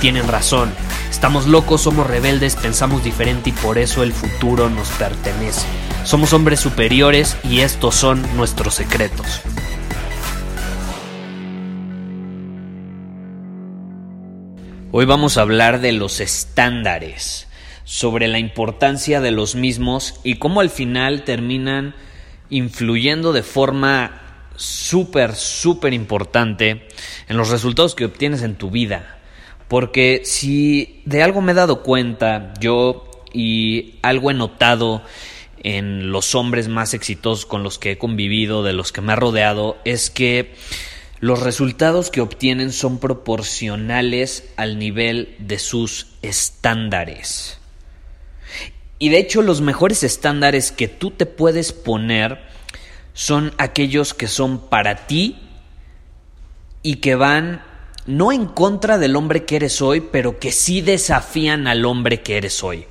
tienen razón. Estamos locos, somos rebeldes, pensamos diferente y por eso el futuro nos pertenece. Somos hombres superiores y estos son nuestros secretos. Hoy vamos a hablar de los estándares, sobre la importancia de los mismos y cómo al final terminan influyendo de forma súper, súper importante en los resultados que obtienes en tu vida. Porque si de algo me he dado cuenta yo y algo he notado en los hombres más exitosos con los que he convivido, de los que me ha rodeado, es que los resultados que obtienen son proporcionales al nivel de sus estándares. Y de hecho los mejores estándares que tú te puedes poner son aquellos que son para ti y que van no en contra del hombre que eres hoy, pero que sí desafían al hombre que eres hoy.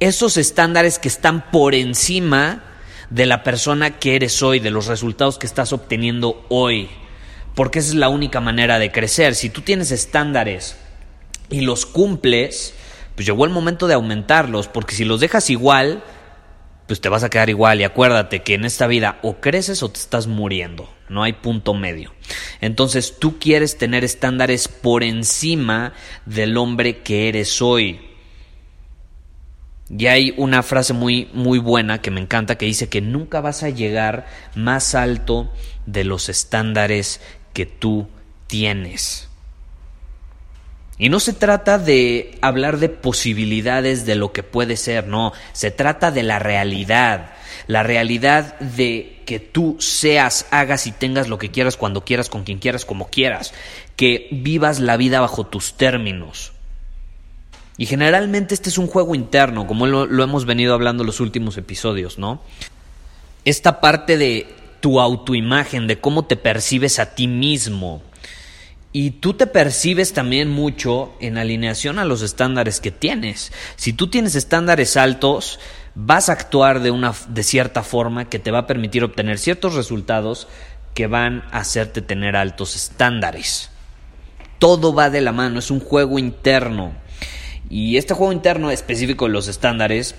Esos estándares que están por encima de la persona que eres hoy, de los resultados que estás obteniendo hoy porque esa es la única manera de crecer. Si tú tienes estándares y los cumples, pues llegó el momento de aumentarlos, porque si los dejas igual, pues te vas a quedar igual y acuérdate que en esta vida o creces o te estás muriendo, no hay punto medio. Entonces tú quieres tener estándares por encima del hombre que eres hoy. Y hay una frase muy muy buena que me encanta que dice que nunca vas a llegar más alto de los estándares que tú tienes. Y no se trata de hablar de posibilidades de lo que puede ser, no, se trata de la realidad, la realidad de que tú seas, hagas y tengas lo que quieras cuando quieras, con quien quieras, como quieras, que vivas la vida bajo tus términos. Y generalmente este es un juego interno, como lo, hemos venido hablando en los últimos episodios, ¿no? Esta parte de tu autoimagen, de cómo te percibes a ti mismo. Y tú te percibes también mucho en alineación a los estándares que tienes. Si tú tienes estándares altos, vas a actuar de una de cierta forma que te va a permitir obtener ciertos resultados que van a hacerte tener altos estándares. Todo va de la mano, es un juego interno. Y este juego interno específico de los estándares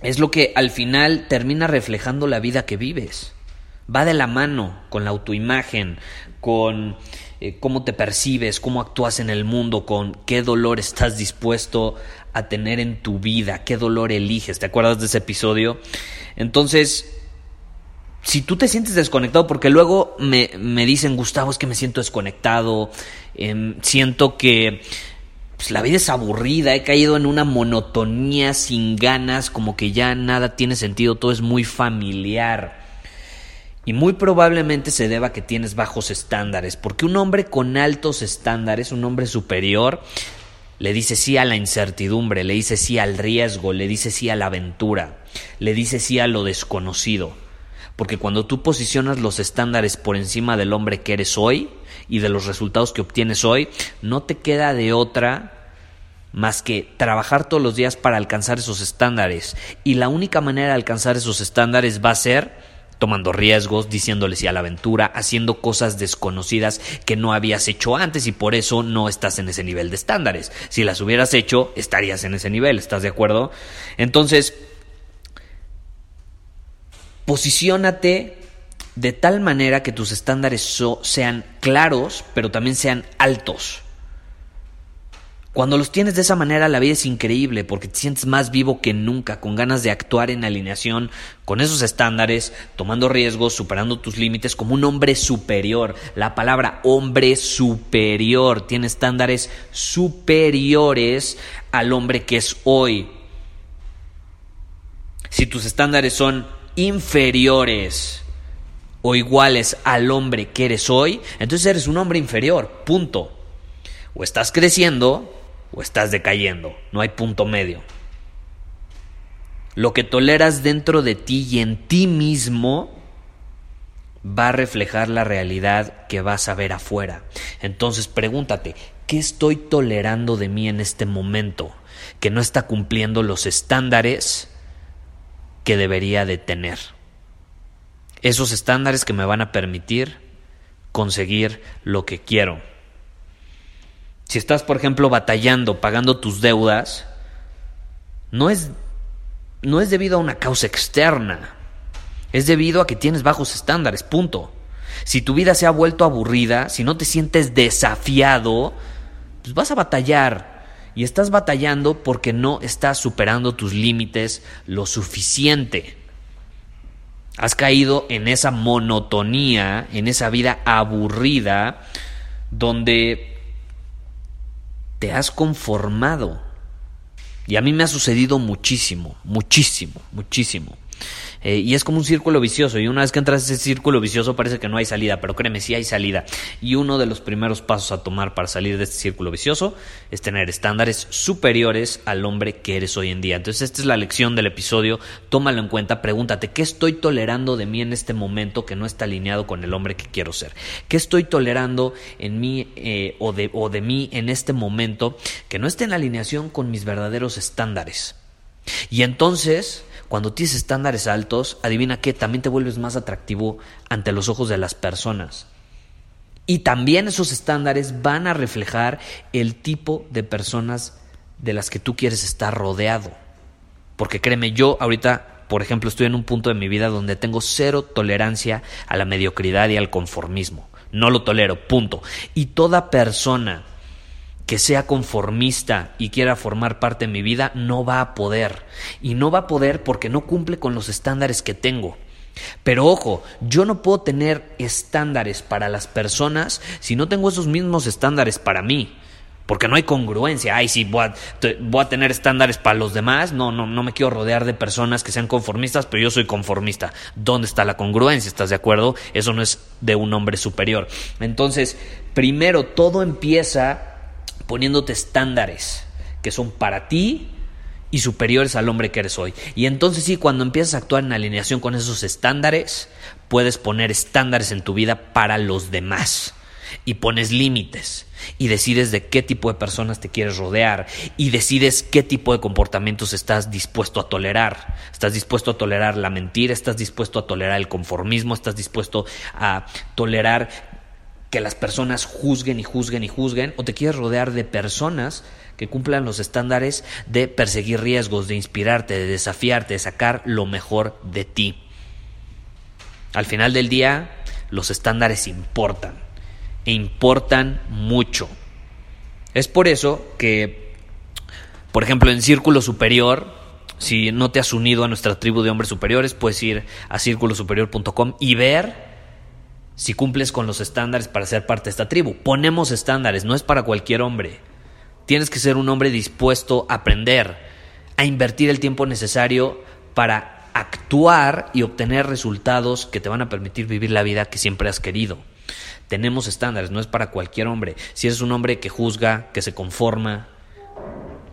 es lo que al final termina reflejando la vida que vives va de la mano con la autoimagen, con eh, cómo te percibes, cómo actúas en el mundo, con qué dolor estás dispuesto a tener en tu vida, qué dolor eliges. ¿Te acuerdas de ese episodio? Entonces, si tú te sientes desconectado, porque luego me, me dicen, Gustavo, es que me siento desconectado, em, siento que pues, la vida es aburrida, he caído en una monotonía sin ganas, como que ya nada tiene sentido, todo es muy familiar. Y muy probablemente se deba a que tienes bajos estándares, porque un hombre con altos estándares, un hombre superior, le dice sí a la incertidumbre, le dice sí al riesgo, le dice sí a la aventura, le dice sí a lo desconocido. Porque cuando tú posicionas los estándares por encima del hombre que eres hoy y de los resultados que obtienes hoy, no te queda de otra más que trabajar todos los días para alcanzar esos estándares. Y la única manera de alcanzar esos estándares va a ser tomando riesgos, diciéndole sí a la aventura, haciendo cosas desconocidas que no habías hecho antes y por eso no estás en ese nivel de estándares. Si las hubieras hecho, estarías en ese nivel, ¿estás de acuerdo? Entonces, posiciónate de tal manera que tus estándares sean claros, pero también sean altos. Cuando los tienes de esa manera, la vida es increíble porque te sientes más vivo que nunca, con ganas de actuar en alineación con esos estándares, tomando riesgos, superando tus límites como un hombre superior. La palabra hombre superior tiene estándares superiores al hombre que es hoy. Si tus estándares son inferiores o iguales al hombre que eres hoy, entonces eres un hombre inferior, punto. O estás creciendo o estás decayendo, no hay punto medio. Lo que toleras dentro de ti y en ti mismo va a reflejar la realidad que vas a ver afuera. Entonces pregúntate, ¿qué estoy tolerando de mí en este momento que no está cumpliendo los estándares que debería de tener? Esos estándares que me van a permitir conseguir lo que quiero. Si estás, por ejemplo, batallando, pagando tus deudas, no es, no es debido a una causa externa, es debido a que tienes bajos estándares, punto. Si tu vida se ha vuelto aburrida, si no te sientes desafiado, pues vas a batallar. Y estás batallando porque no estás superando tus límites lo suficiente. Has caído en esa monotonía, en esa vida aburrida, donde te has conformado. Y a mí me ha sucedido muchísimo, muchísimo, muchísimo. Eh, y es como un círculo vicioso. Y una vez que entras en ese círculo vicioso parece que no hay salida, pero créeme, sí hay salida. Y uno de los primeros pasos a tomar para salir de este círculo vicioso es tener estándares superiores al hombre que eres hoy en día. Entonces esta es la lección del episodio. Tómalo en cuenta, pregúntate, ¿qué estoy tolerando de mí en este momento que no está alineado con el hombre que quiero ser? ¿Qué estoy tolerando en mí eh, o, de, o de mí en este momento que no esté en alineación con mis verdaderos estándares? Y entonces cuando tienes estándares altos, adivina qué, también te vuelves más atractivo ante los ojos de las personas. Y también esos estándares van a reflejar el tipo de personas de las que tú quieres estar rodeado. Porque créeme, yo ahorita, por ejemplo, estoy en un punto de mi vida donde tengo cero tolerancia a la mediocridad y al conformismo. No lo tolero, punto. Y toda persona que sea conformista y quiera formar parte de mi vida, no va a poder. Y no va a poder porque no cumple con los estándares que tengo. Pero ojo, yo no puedo tener estándares para las personas si no tengo esos mismos estándares para mí. Porque no hay congruencia. Ay, sí, voy a, tener estándares para los demás. No, no, no me quiero rodear de personas que sean conformistas, pero yo soy conformista. ¿Dónde está la congruencia? ¿Estás de acuerdo? Eso no es de un hombre superior. Entonces, primero, todo empieza poniéndote estándares que son para ti y superiores al hombre que eres hoy. Y entonces sí, cuando empiezas a actuar en alineación con esos estándares, puedes poner estándares en tu vida para los demás. Y pones límites y decides de qué tipo de personas te quieres rodear y decides qué tipo de comportamientos estás dispuesto a tolerar. Estás dispuesto a tolerar la mentira, estás dispuesto a tolerar el conformismo, estás dispuesto a tolerar que las personas juzguen y juzguen y juzguen, o te quieres rodear de personas que cumplan los estándares de perseguir riesgos, de inspirarte, de desafiarte, de sacar lo mejor de ti. Al final del día, los estándares importan, e importan mucho. Es por eso que, por ejemplo, en Círculo Superior, si no te has unido a nuestra tribu de hombres superiores, puedes ir a círculosuperior.com y ver si cumples con los estándares para ser parte de esta tribu. Ponemos estándares, no es para cualquier hombre. Tienes que ser un hombre dispuesto a aprender, a invertir el tiempo necesario para actuar y obtener resultados que te van a permitir vivir la vida que siempre has querido. Tenemos estándares, no es para cualquier hombre. Si eres un hombre que juzga, que se conforma,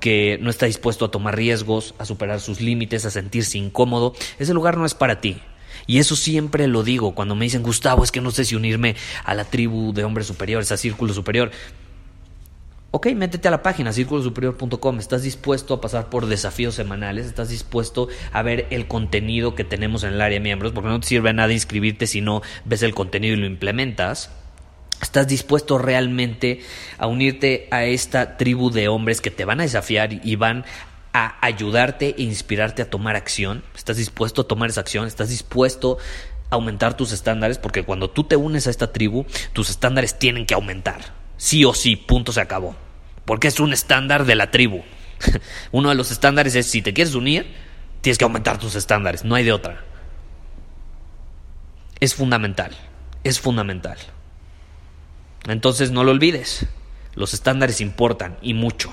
que no está dispuesto a tomar riesgos, a superar sus límites, a sentirse incómodo, ese lugar no es para ti. Y eso siempre lo digo cuando me dicen, Gustavo, es que no sé si unirme a la tribu de hombres superiores, a Círculo Superior. Ok, métete a la página círculosuperior.com. ¿Estás dispuesto a pasar por desafíos semanales? ¿Estás dispuesto a ver el contenido que tenemos en el área de miembros? Porque no te sirve nada inscribirte si no ves el contenido y lo implementas. ¿Estás dispuesto realmente a unirte a esta tribu de hombres que te van a desafiar y van a ayudarte e inspirarte a tomar acción? ¿Estás dispuesto a tomar esa acción? ¿Estás dispuesto a aumentar tus estándares? Porque cuando tú te unes a esta tribu, tus estándares tienen que aumentar. Sí o sí, punto se acabó. Porque es un estándar de la tribu. Uno de los estándares es si te quieres unir, tienes que aumentar tus estándares, no hay de otra. Es fundamental, es fundamental. Entonces no lo olvides, los estándares importan y mucho.